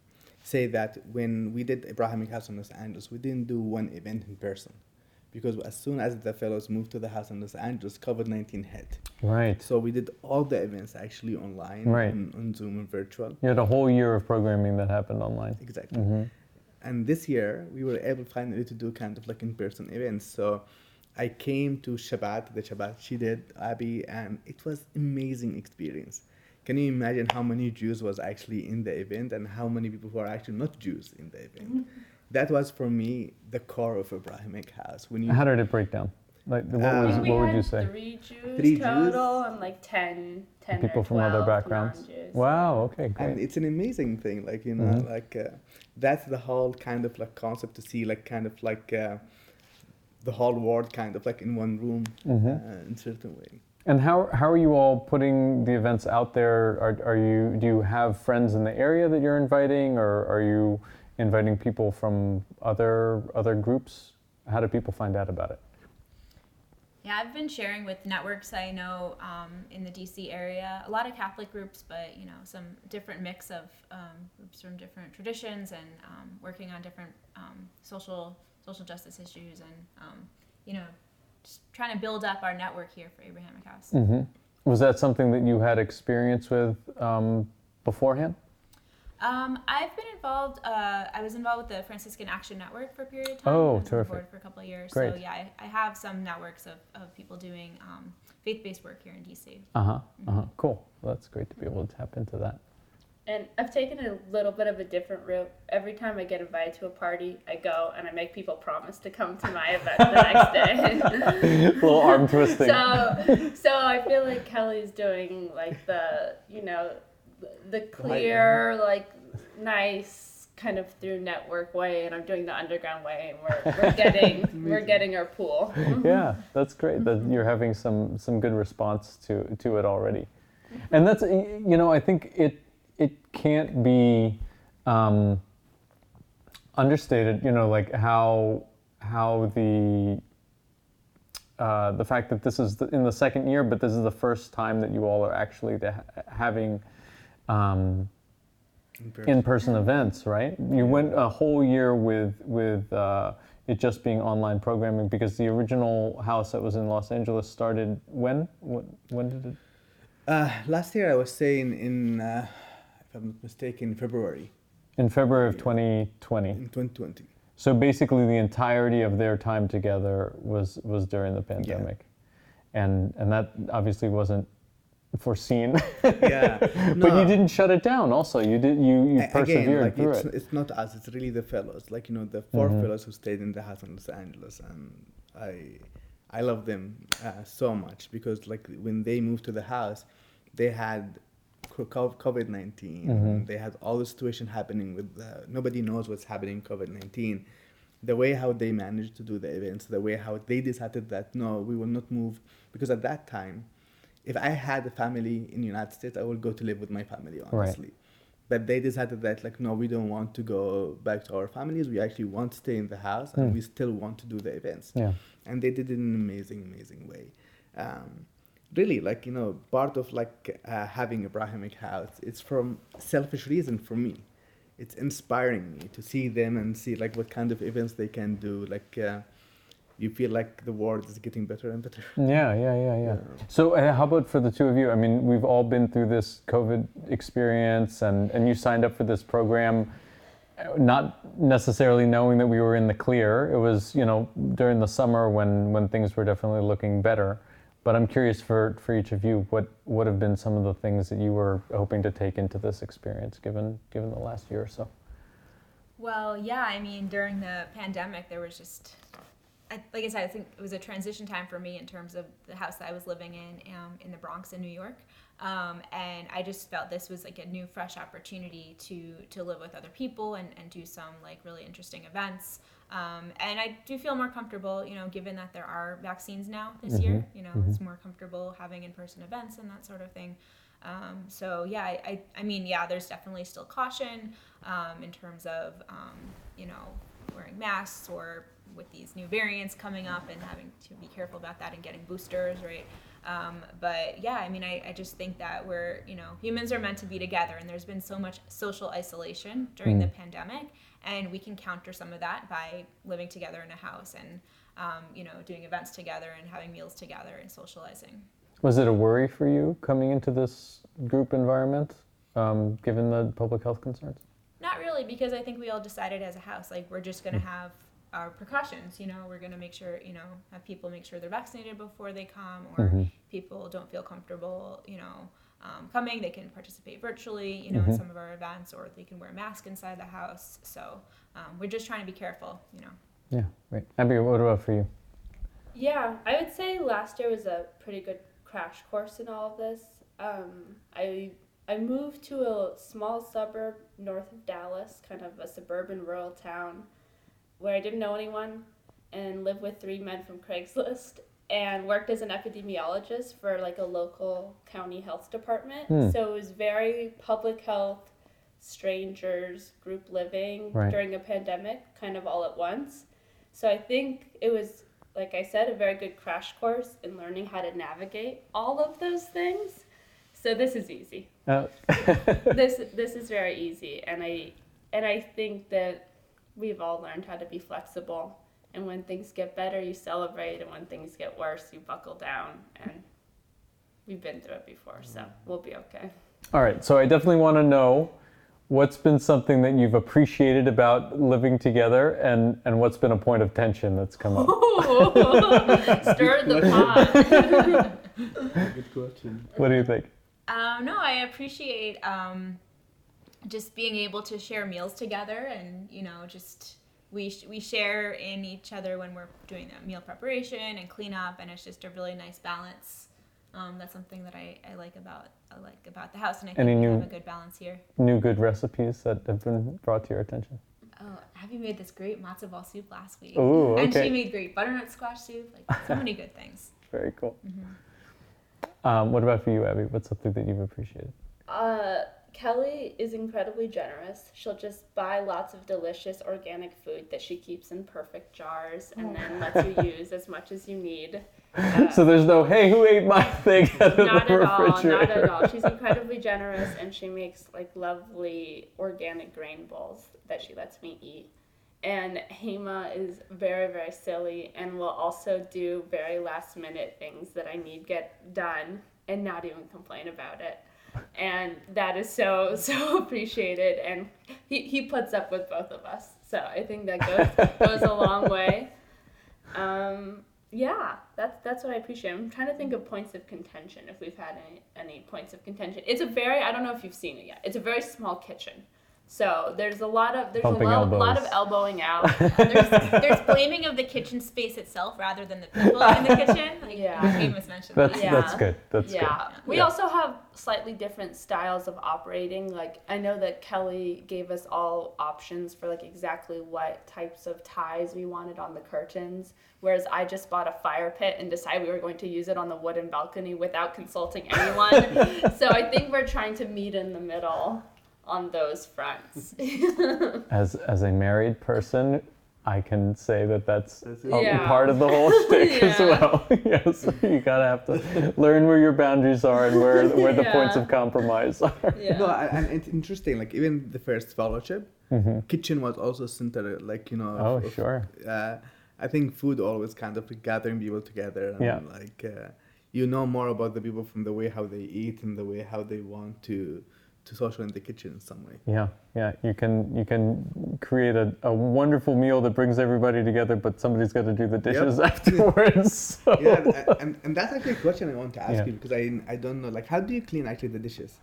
say that when we did Abrahamic House in Los Angeles, we didn't do one event in person because as soon as the fellows moved to the house in Los Angeles, COVID nineteen hit. Right. So we did all the events actually online, Right. on, on Zoom and virtual. You had a whole year of programming that happened online. Exactly. hmm And this year we were able finally to do kind of like in person events. So I came to Shabbat, the Shabbat she did, Abby, and it was amazing experience. Can you imagine how many Jews was actually in the event and how many people who are actually not Jews in the event? That was for me the core of Abrahamic House. When you How did it break down? Like, what, Um, was, we what would had you say? Three Jews Three Jews? total and like 10, 10 People or from other backgrounds. non-Jews. Wow. Okay. and Great. it's an amazing thing like you know Mhm. like uh, that's the whole kind of like concept to see like kind of like uh, the whole world kind of like in one room Mhm. uh, in certain way And how how are you all putting the events out there? Are, are you do you have friends in the area that you're inviting, or are you inviting people from other other groups? How do people find out about it? Yeah, I've been sharing with networks I know um, in the DC area. A lot of Catholic groups, but you know some different mix of um, groups from different traditions and um, working on different um, social social justice issues and um, you know just trying to build up our network here for Abrahamic House. hmm Was that something that you had experience with um, beforehand? Um, I've been involved. Uh, I was involved with the Franciscan Action Network for a period of time. Oh, I was on the terrific. for a couple of years. Great. So yeah, I, I have some networks of, of people doing um, faith-based work here in DC. Uh huh. Uh huh. Cool. Well, that's great to be able to tap into that. And I've taken a little bit of a different route. Every time I get invited to a party, I go and I make people promise to come to my event the next day. little arm twisting. so, so I feel like Kelly's doing like the, you know, the clear, like nice kind of through network way, and I'm doing the underground way, and we're, we're getting we're getting our pool. yeah, that's great. That mm-hmm. you're having some some good response to to it already, mm-hmm. and that's you know I think it it can't be um, understated. You know, like how how the uh, the fact that this is the, in the second year, but this is the first time that you all are actually the, having um, in person. events, right? You went a whole year with with uh, it just being online programming because the original house that was in Los Angeles started when? When, when did it? uh, last year I was saying in uh, if I'm not mistaken February In February of 2020. in 2020 So basically, the entirety of their time together was was during the pandemic, and and that obviously wasn't foreseen. yeah but you No. didn't shut it down. Also, you did you you A- persevered again, like through it's, it. it's not us it's really the fellows like you know the 4 Mhm. fellows who stayed in the house in los angeles and i i love them uh, so much because like when they moved to the house they had co- co- covid-19 Mhm. they had all the situation happening with uh, nobody knows what's happening covid-19 the way how they managed to do the events the way how they decided that no we will not move because at that time if I had a family in the United States, I would go to live with my family, honestly. Right. But they decided that like no, we don't want to go back to our families. We actually want to stay in the house, and mm. we still want to do the events. Yeah. And they did it in an amazing, amazing way. Um, really, like you know, part of like uh, having Abrahamic house, it's from selfish reason for me. It's inspiring me to see them and see like what kind of events they can do. Like uh, you feel like the world is getting better and better. Yeah, yeah, yeah, yeah. So, uh, how about for the two of you? I mean, we've all been through this COVID experience, and and you signed up for this program, uh, not necessarily knowing that we were in the clear. It was, you know, during the summer when when things were definitely looking better. But I'm curious for for each of you, what would have been some of the things that you were hoping to take into this experience, given given the last year or so. Well, yeah, I mean, during the pandemic, there was just I, like I said, I think it was a transition time for me in terms of the house that I was living in um, in the Bronx in New York. Um, and I just felt this was like a new, fresh opportunity to to live with other people and, and do some like really interesting events. Um, and I do feel more comfortable, you know, given that there are vaccines now this mm-hmm. year. You know, mm-hmm. it's more comfortable having in-person events and that sort of thing. Um, so yeah, I, I, I, mean, yeah, there's definitely still caution um, in terms of, um, you know, wearing masks or with these new variants coming up and having to be careful about that and getting boosters, right? Um, but yeah, I mean, I, I just think that we're, you know, humans are meant to be together, and there's been so much social isolation during mm. the pandemic, and we can counter some of that by living together in a house and, um, you know, doing events together and having meals together and socializing. Was it a worry for you coming into this group environment, um, given the public health concerns? Not really, because I think we all decided as a house, like, we're just going to mm. have our precautions. You know, we're going to make sure, you know, have people make sure they're vaccinated before they come, or mm-hmm. people don't feel comfortable, you know, um, coming. They can participate virtually, you know, mm-hmm. in some of our events, or they can wear a mask inside the house. So um, we're just trying to be careful, you know. Yeah, right. Abby, what about for you? Yeah, I would say last year was a pretty good crash course in all of this. Um, I I moved to a small suburb north of Dallas, kind of a suburban rural town where I didn't know anyone and lived with three men from Craigslist and worked as an epidemiologist for like a local county health department. Hmm. So it was very public health, strangers, group living right. during a pandemic, kind of all at once. So I think it was, like I said, a very good crash course in learning how to navigate all of those things. So this is easy. Oh. this this is very easy, and I and I think that we've all learned how to be flexible. And when things get better, you celebrate, and when things get worse, you buckle down. And we've been through it before, so we'll be okay. All right, so I definitely want to know what's been something that you've appreciated about living together and, and what's been a point of tension that's come up? Stir the pot. Good question. What do you think? Um, no, I appreciate um, just being able to share meals together and you know just we sh- we share in each other when we're doing the meal preparation and cleanup and it's just a really nice balance. Um, that's something that I, I like about I like about the house and I think Any we new, have a good balance here. new good recipes that have been brought to your attention? Oh Abby made this great matzo ball soup last week. Ooh, okay. and she made great butternut squash soup like so many good things. Very cool. Mm-hmm. um, what about for you Abby? What's something that you've appreciated? Uh Kelly is incredibly generous. She'll just buy lots of delicious organic food that she keeps in perfect jars and then lets you use as much as you need. Uh, so there's no, hey, who ate my thing out of not the at all, not at all. She's incredibly generous and she makes like lovely organic grain bowls that she lets me eat. And Hema is very, very silly and will also do very last minute things that I need get done and not even complain about it and that is so so appreciated. And he, he puts up with both of us. So i think that goes goes a long way. Um, yeah that's that's what i appreciate. I'm trying to think of points of contention if we've had any any points of contention. It's a very i don't know if you've seen it yet. It's a very small kitchen So there's a lot of there's Bumping a lot, lot of elbowing out. there's, there's blaming of the kitchen space itself rather than the people in the kitchen. Like, Yeah. Amos mentioned That's that. Yeah. that's good. That's yeah. We Yeah. also have slightly different styles of operating. Like I know that Kelly gave us all options for like exactly what types of ties we wanted on the curtains, whereas I just bought a fire pit and decided we were going to use it on the wooden balcony without consulting anyone. so I think we're trying to meet in the middle on those fronts. As as a married person, I can say that that's, That's a. Yeah. part of the whole shtick as well. yes, you gotta have to learn where your boundaries are and where where the points of compromise are. yeah. No, I- and it's interesting. Like even the first fellowship, kitchen was also centered. Like you know. Mm-hmm. Oh, of- of, sure. Uh, I think food always kind of gathering people together. And Yeah. Like uh, you know more about the people from the way how they eat and the way how they want to to social in the kitchen in some way. Yeah, yeah. You can you can create a, a wonderful meal that brings everybody together, but somebody's got to do the dishes afterwards. So. Yeah, and, and, and that's actually a question I want to ask Yeah. you because I I don't know like how do you clean actually the dishes?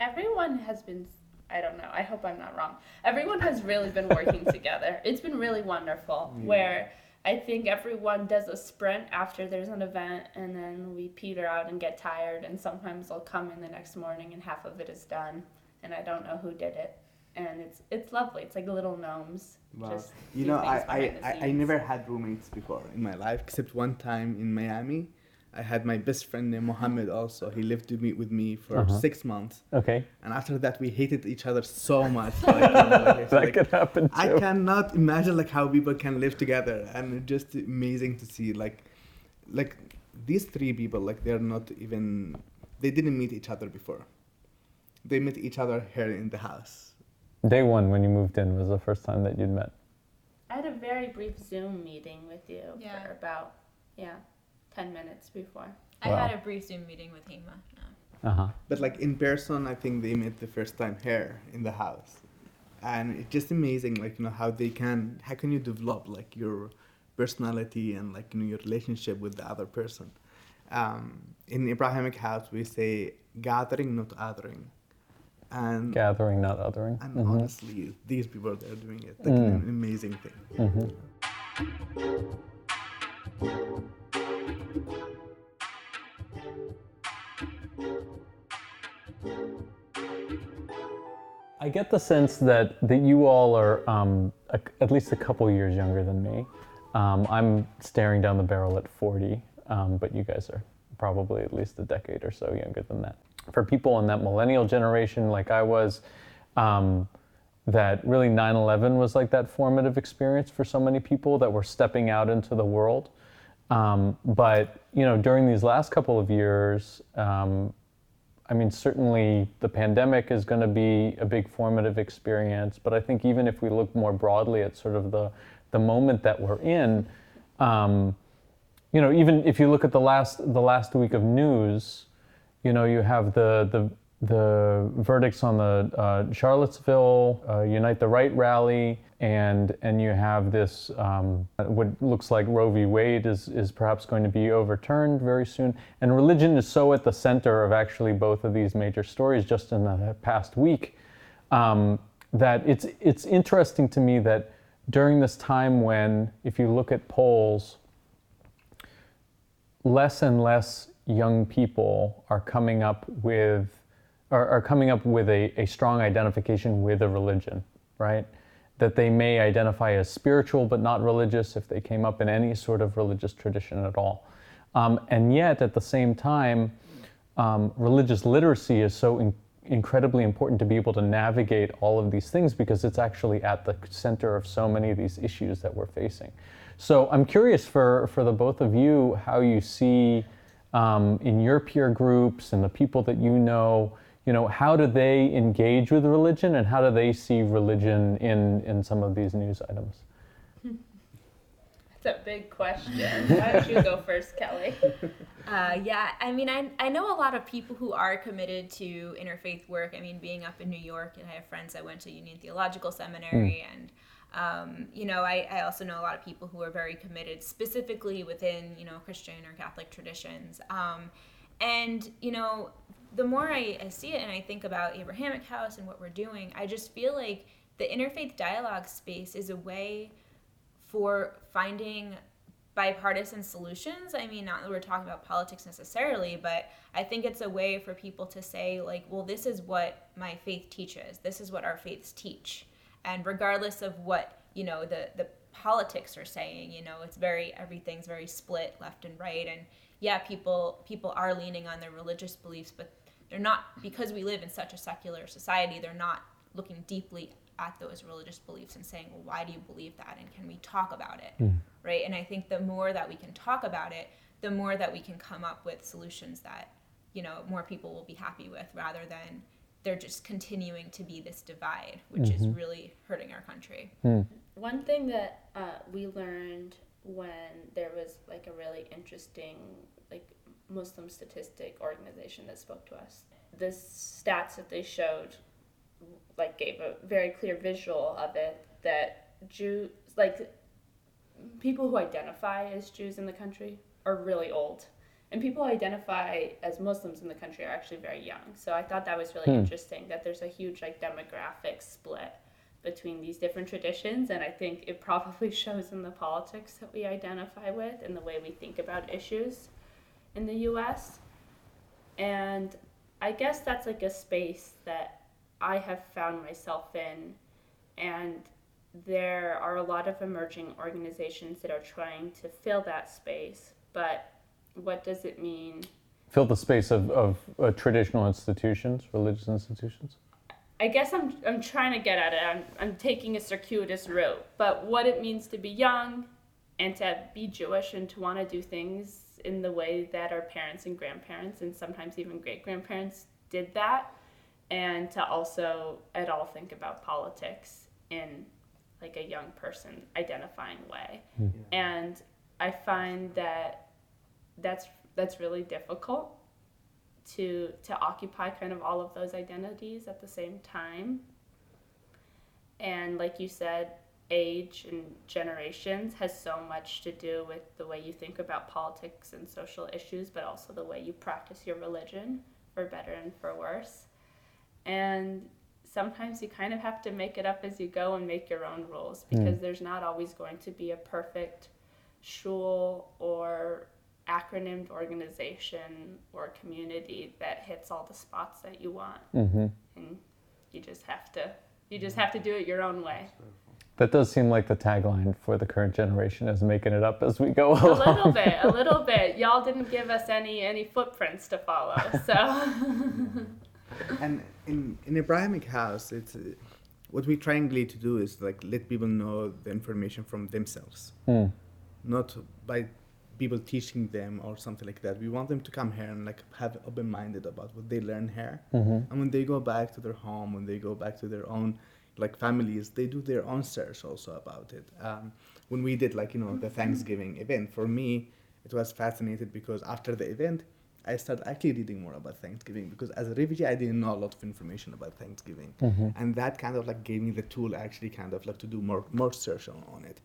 Everyone has been, I don't know, I hope I'm not wrong. Everyone has really been working together. It's been really wonderful. Where I think everyone does a sprint after there's an event, and then we peter out and get tired, and sometimes I'll come in the next morning and half of it is done, and I don't know who did it. And it's it's lovely. It's like little gnomes. Just you know, I, I, I, I never had roommates before in my life except one time in Miami. I had my best friend named Mohammed also. He lived to meet with me for Uh-huh. six months. Okay, And after that, we hated each other so much. Like, you know, like, that like- could happen too. I cannot imagine like how people can live together, and it's just amazing to see like, like these three people like they're not even they didn't meet each other before. They met each other here in the house. Day one when you moved in was the first time that you'd met. I had a very brief Zoom meeting with you Yeah. for about yeah, ten minutes before. I had a brief Zoom meeting with Hema. Yeah. Uh huh. But like in person, I think they met the first time here in the house, and it's just amazing. Like you know how they can, how can you develop like your personality and like you know your relationship with the other person. Um, in Abrahamic house, we say gathering, not othering, and Gathering, not othering. and Mhm. honestly, these people they're doing it like Mm. an amazing thing. Mhm. I get the sense that, that you all are um, a, at least a couple years younger than me. Um, I'm staring down the barrel at 40, um, but you guys are probably at least a decade or so younger than that. For people in that millennial generation, like I was, um, that really 9 11 was like that formative experience for so many people that were stepping out into the world. Um, but, you know, during these last couple of years, um, I mean, certainly the pandemic is going to be a big formative experience, but I think even if we look more broadly at sort of the, the moment that we're in, um, you know, even if you look at the last the last week of news, you know, you have the the the verdicts on the uh, Charlottesville uh, Unite the Right rally, and and you have this um, what looks like Roe v. Wade is is perhaps going to be overturned very soon, and religion is so at the center of actually both of these major stories just in the past week um, that it's it's interesting to me that during this time when if you look at polls less and less young people are coming up with are, are coming up with a, a strong identification with a religion right that they may identify as spiritual but not religious if they came up in any sort of religious tradition at all um, and yet at the same time um, religious literacy is so in, incredibly important to be able to navigate all of these things because it's actually at the center of so many of these issues that we're facing. So I'm curious for, for the both of you how you see um, in your peer groups and the people that you know, you know, how do they engage with religion and how do they see religion in, in some of these news items? That's a big question. Why don't you go first, Kelly? Uh, yeah, I mean, I, I know a lot of people who are committed to interfaith work. I mean, being up in New York, and I have friends that went to Union Theological Seminary, and um, you know, I, I also know a lot of people who are very committed, specifically within you know Christian or Catholic traditions. Um, and you know, the more I, I see it and I think about Abrahamic House and what we're doing, I just feel like the interfaith dialogue space is a way for finding bipartisan solutions. I mean, not that we're talking about politics necessarily, but I think it's a way for people to say, like, well, this is what my faith teaches. This is what our faiths teach. And regardless of what, you know, the, the politics are saying, you know, it's very, everything's very split left and right. And yeah, people, people are leaning on their religious beliefs, but they're not, because we live in such a secular society, they're not looking deeply at those religious beliefs and saying, well, why do you believe that? And can we talk about it? Mm. Right. And I think the more that we can talk about it, the more that we can come up with solutions that, you know, more people will be happy with rather than they're just continuing to be this divide, which mm-hmm. is really hurting our country. Mm. One thing that uh, we learned when there was like a really interesting like Muslim statistic organization that spoke to us. The stats that they showed like gave a very clear visual of it that Jews like people who identify as Jews in the country are really old. And people who identify as Muslims in the country are actually very young. So I thought that was really hmm. interesting that there's a huge like demographic split between these different traditions and I think it probably shows in the politics that we identify with and the way we think about issues in the US. And I guess that's like a space that I have found myself in. And there are a lot of emerging organizations that are trying to fill that space. But what does it mean? Fill the space of, of uh, traditional institutions, religious institutions? I guess I'm, I'm trying to get at it. I'm, I'm taking a circuitous route. But what it means to be young and to be Jewish and to want to do things in the way that our parents and grandparents and sometimes even great grandparents did that and to also at all think about politics in like a young person identifying way. Mm-hmm. and i find that that's that's really difficult to to occupy kind of all of those identities at the same time. And like you said age and generations has so much to do with the way you think about politics and social issues but also the way you practice your religion for better and for worse and sometimes you kind of have to make it up as you go and make your own rules hmm. because mm. there's not always going to be a perfect shul or acronymed organization or community that hits all the spots that you want mm-hmm. and you just have to you just have to do it your own way that does seem like the tagline for the current generation is making it up as we go along. A little bit, a little bit. Y'all didn't give us any any footprints to follow, so. and in in Abrahamic house, it's uh, what we triangulate to do is like let people know the information from themselves, mm. not by people teaching them or something like that. We want them to come here and like have open minded about what they learn here, mm-hmm. and when they go back to their home, when they go back to their own like families, they do their own search also about it. Um, when we did like you know the Thanksgiving event, for me, it was fascinating because after the event I started actually reading more about Thanksgiving because as a refugee, I didn't know a lot of information about Thanksgiving, mm-hmm. and that kind of like gave me the tool actually kind of like to do more more search on, on it.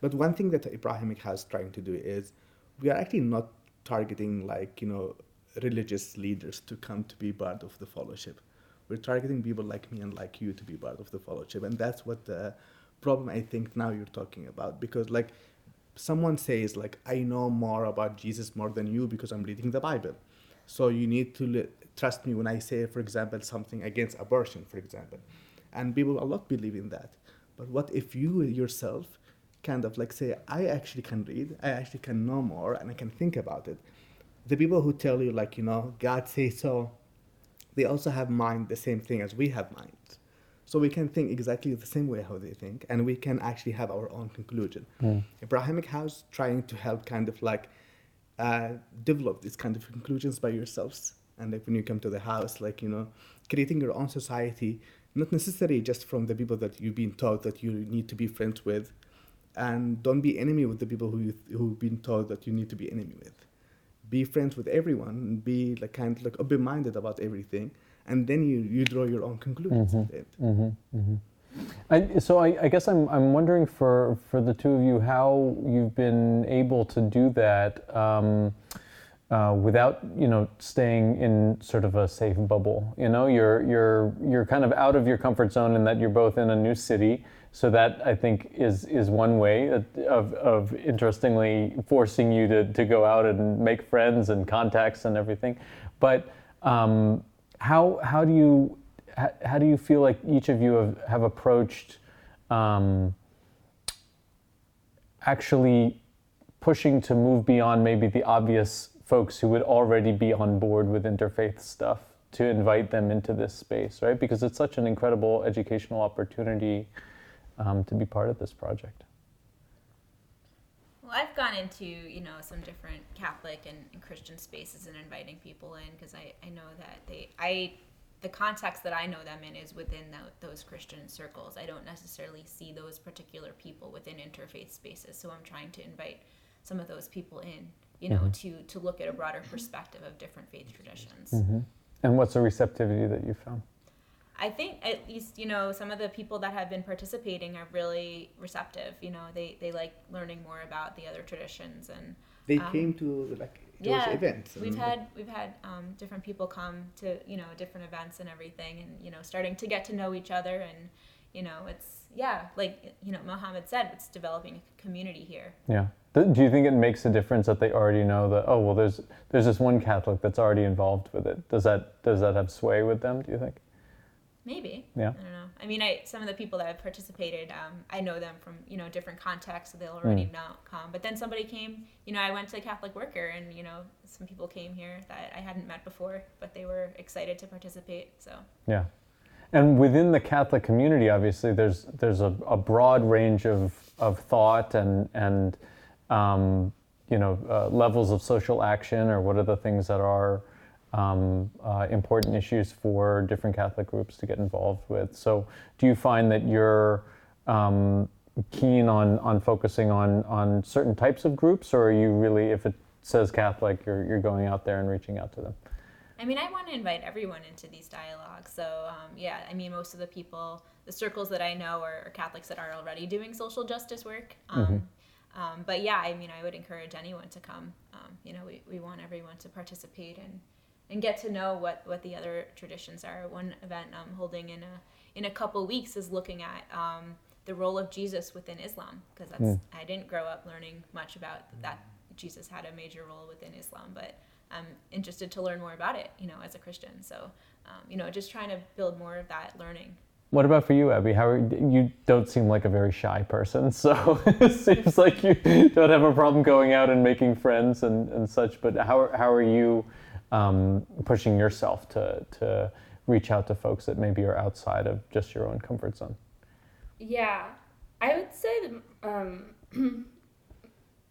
But one thing that Abrahamic House trying to do is we are actually not targeting like you know religious leaders to come to be part of the fellowship. We're targeting people like me and like you to be part of the fellowship, and that's what the problem I think now you're talking about. Because like someone says like i know more about jesus more than you because i'm reading the bible. So you need to li- trust me when i say for example something against abortion for example. And people a lot believe in that. But what if you yourself kind of like say i actually can read i actually can know more and i can think about it. The people who tell you like you know god says so they also have mind the same thing as we have mind so we can think exactly the same way how they think, and we can actually have our own conclusion. Mm. Abrahamic House trying to help kind of like uh, develop these kind of conclusions by yourselves. And like when you come to the house, like you know, creating your own society, not necessarily just from the people that you've been taught that you need to be friends with, and don't be enemy with the people who you, who've been taught that you need to be enemy with. Be friends with everyone and be like kind of like open minded about everything and then you, you draw your own conclusions. Mm-hmm. Mm-hmm. Mm-hmm. I, so I, I, guess I'm, I'm wondering for, for the two of you how you've been able to do that. Um, uh, without you know staying in sort of a safe bubble. You know, you're you're you're kind of out of your comfort zone in that you're both in a new city. So that I think is is one way of, of interestingly forcing you to, to go out and make friends and contacts and everything. But um, how how do you how, how, do you feel like each of you have, have approached um, actually pushing to move beyond maybe the obvious folks who would already be on board with interfaith stuff to invite them into this space, right? Because it's such an incredible educational opportunity um, to be part of this project. Well, I've gone into you know some different Catholic and, and Christian spaces and inviting people in because I, I know that they I the context that I know them in is within the, those Christian circles. I don't necessarily see those particular people within interfaith spaces, so I'm trying to invite some of those people in you know, mm-hmm. to to look at a broader perspective of different faith traditions. Mm-hmm. And what's the receptivity that you found? I think at least you know some of the people that have been participating are really receptive. You know, they they like learning more about the other traditions and they um, came to like those yeah, events. We've had we've had um, different people come to you know different events and everything, and you know starting to get to know each other, and you know it's yeah like you know Mohammed said, it's developing a community here. Yeah. Do you think it makes a difference that they already know that? Oh well, there's there's this one Catholic that's already involved with it. Does that does that have sway with them? Do you think? Maybe. Yeah. I don't know. I mean, I some of the people that have participated, um, I know them from you know different contexts, so they'll already mm. know come. But then somebody came. You know, I went to Catholic Worker, and you know, some people came here that I hadn't met before, but they were excited to participate. So. Yeah. And within the Catholic community, obviously, there's there's a, a broad range of, of thought and and um, you know, uh, levels of social action, or what are the things that are um, uh, important issues for different Catholic groups to get involved with. So, do you find that you're um, keen on on focusing on on certain types of groups, or are you really, if it says Catholic, you're you're going out there and reaching out to them? I mean, I want to invite everyone into these dialogues. So, um, yeah, I mean, most of the people, the circles that I know are, are Catholics that are already doing social justice work. Um, mm-hmm. Um, but yeah, I mean, I would encourage anyone to come. Um, you know, we, we want everyone to participate and, and get to know what, what the other traditions are. One event I'm holding in a in a couple weeks is looking at um, the role of Jesus within Islam because that's mm. I didn't grow up learning much about that Jesus had a major role within Islam, but I'm interested to learn more about it. You know, as a Christian, so um, you know, just trying to build more of that learning what about for you, Abby? How are, you don't seem like a very shy person, so it seems like you don't have a problem going out and making friends and, and such. But how how are you um, pushing yourself to to reach out to folks that maybe are outside of just your own comfort zone? Yeah, I would say um,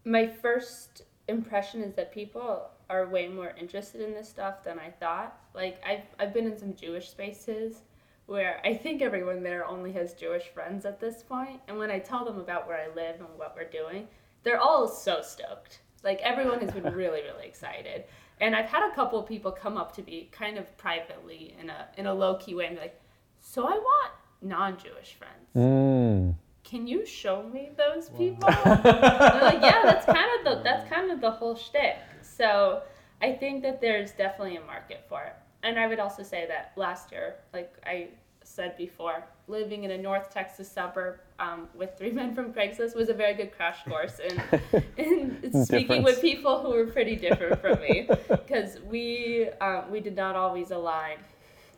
my first impression is that people are way more interested in this stuff than I thought. Like I've I've been in some Jewish spaces where I think everyone there only has Jewish friends at this point. And when I tell them about where I live and what we're doing, they're all so stoked. Like everyone has been really, really excited. And I've had a couple of people come up to me kind of privately in a in a low key way and be like, "So I want non-Jewish friends. Mm. Can you show me those people?" they're like, "Yeah, that's kind of the that's kind of the whole shtick." So I think that there's definitely a market for it and I would also say that last year, like I said before, living in a North Texas suburb um, with three men from Craigslist was a very good crash course in, in speaking with people who were pretty different from me because we um, we did not always align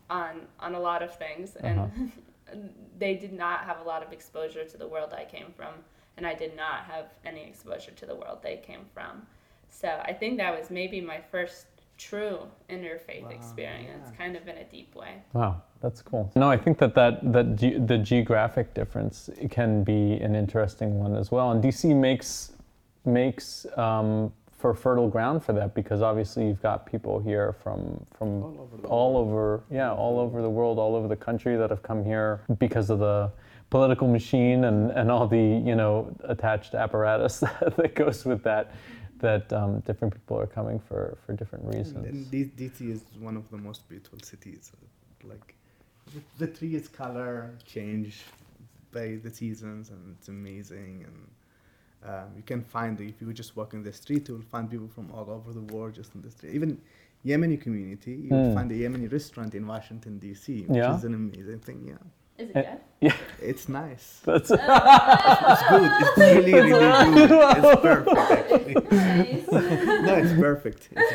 on on a lot of things and uh-huh. they did not have a lot of exposure to the world I came from and I did not have any exposure to the world they came from. So I think that was maybe my first true interfaith wow, experience, yeah. kind of in a deep way. Wow, that's cool. No, I think that that, that ge- the geographic difference can be an interesting one as well. And DC makes makes um, for fertile ground for that because obviously you've got people here from from all over, all over yeah all over the world all over the country that have come here because of the political machine and, and all the you know attached apparatus that goes with that that um, different people are coming for, for different reasons. And DC is one of the most beautiful cities. Like the, the trees color change by the seasons, and it's amazing. And Um, you can find if you just walk in the street, you will find people from all over the world just in the street. Even Yemeni community, you will Hmm. find a Yemeni restaurant in Washington D.C., which Yeah? is an amazing thing. Yeah, Is it Eh, good? Yeah, it's nice. that's It's good. It's really, really good. It's perfect. Actually. Nice. No, it's perfect. It's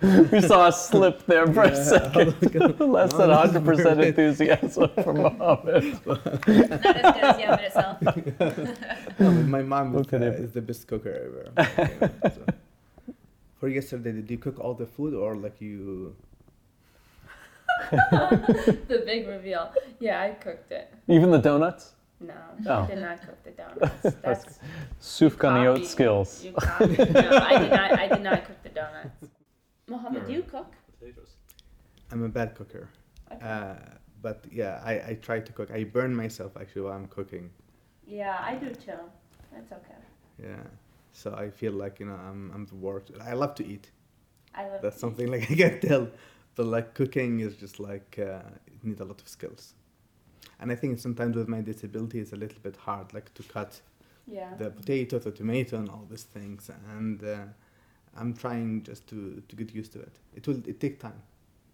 good. we saw a slip there for a second. Less than 100% enthusiasm from Mohammed. Not as good as Yemen itself. No, but my mom is, Okay, uh, then. is the best cooker ever. Yeah, so. For yesterday, did you cook all the food or like you? the big reveal. Yeah, I cooked it. Even the donuts? No, Oh. I did not cook the donuts. That's Soufganiot copy. skills. You copied. No, I did not. I did not cook the donuts. Mohammed, do you cook? Potatoes. I'm a bad cooker. Okay. Uh, but yeah, I, I try to cook. I burn myself actually while I'm cooking. yeah, I do too. That's okay. Yeah. So I feel like you know I'm I'm the worst. I love to eat. I love. That's to eat. something like I can tell. But like cooking is just like uh, it needs a lot of skills. And I think sometimes with my disability it's a little bit hard, like to cut Yeah. the potato, the tomato, and all these things. And uh, I'm trying just to, to get used to it. It will it take time.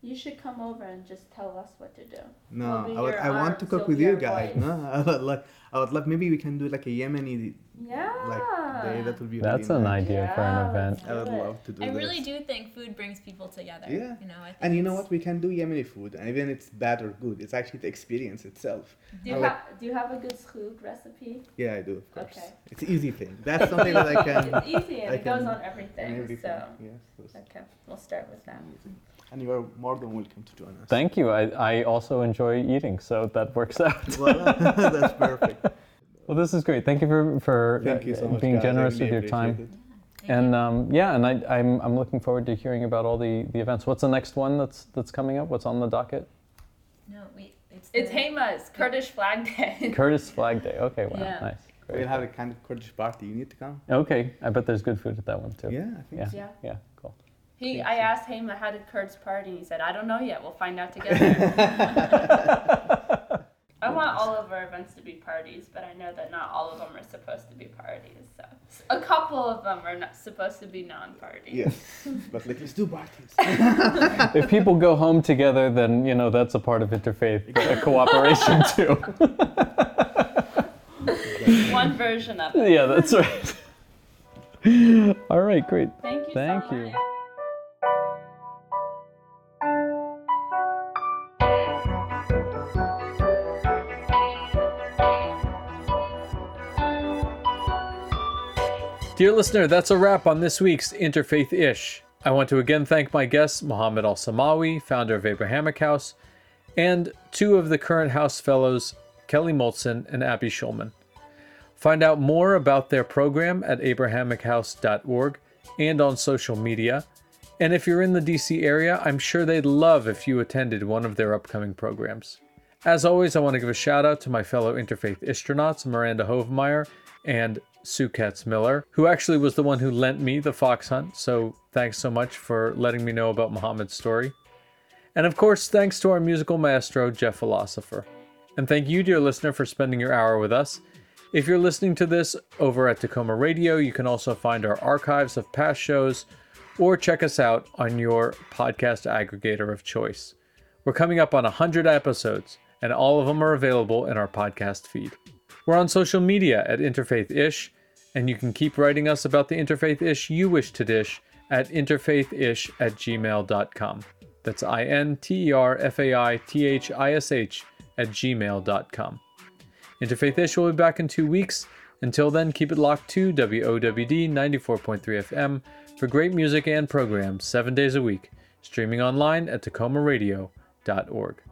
You should come over and just tell us what to do. No, We'll I would I want to cook with you guys. voice. No, I would like I would love maybe we can do like a Yemeni Yeah. like day. That would be That's really an nice. idea for an event. I would it. love to do it. I this. really do think food brings people together. Yeah. You know, I think And you know what? We can do Yemeni food, and even it's bad or good, it's actually the experience itself. Do you I like- have Do you have a good schoog recipe? Yeah, I do, of course. Okay. It's an easy thing. That's something that I can. It's easy and I it goes on everything. everything. So Yes, that's okay, we'll start with that. amazing. And you are more than welcome to join us. Thank you. I, I also enjoy eating, so that works out. Well, that's perfect. Well, this is great. Thank you for, for Thank you so much, being guys. Generous really with your time. appreciate it. And um, yeah, and I, I'm, I'm looking forward to hearing about all the, the events. What's the next one that's that's coming up? What's on the docket? no, wait, it's It's the- Hema's Kurdish Flag Day. Kurdish Flag Day. Okay, wow, Yeah. nice. Great. We'll have a kind of Kurdish party. You need to come. Okay, I bet there's good food at that one too. Yeah, I think Yeah. so. Yeah. Yeah, cool. He, I asked Hema how did Kurds party, and he said, I don't know yet. We'll find out together. I want all of our events to be parties, but I know that not all of them are supposed to be parties. So a couple of them are not supposed to be non-parties. Yes, but like let's do parties. if people go home together, then you know that's a part of interfaith uh, cooperation too. One version of it. yeah, that's right. all right, great. Thank you. Thank so you. much. Dear listener, that's a wrap on this week's Interfaith Ish. I want to again thank my guests, Mohammed Al Samawi, founder of Abrahamic House, and two of the current House Fellows, Kelly Moltzen and Abby Schulman. Find out more about their program at abrahamichouse.org and on social media. And if you're in the DC area, I'm sure they'd love if you attended one of their upcoming programs. As always, I want to give a shout out to my fellow interfaith astronauts, Miranda Hovemeyer and Sue Katz Miller, who actually was the one who lent me the fox hunt. So thanks so much for letting me know about Mohammed's story. And of course, thanks to our musical maestro, Jeff Philosopher. And thank you, dear listener, for spending your hour with us. If you're listening to this over at Tacoma Radio, you can also find our archives of past shows or check us out on your podcast aggregator of choice. We're coming up on 100 episodes, and all of them are available in our podcast feed. We're on social media at Interfaith Ish, and you can keep writing us about the Interfaith Ish you wish to dish at interfaithish at gmail.com. That's I N T E R F A I T H I S H at gmail.com. Interfaith Ish will be back in two weeks. Until then, keep it locked to WOWD 94.3 FM for great music and programs seven days a week, streaming online at tacomaradio.org.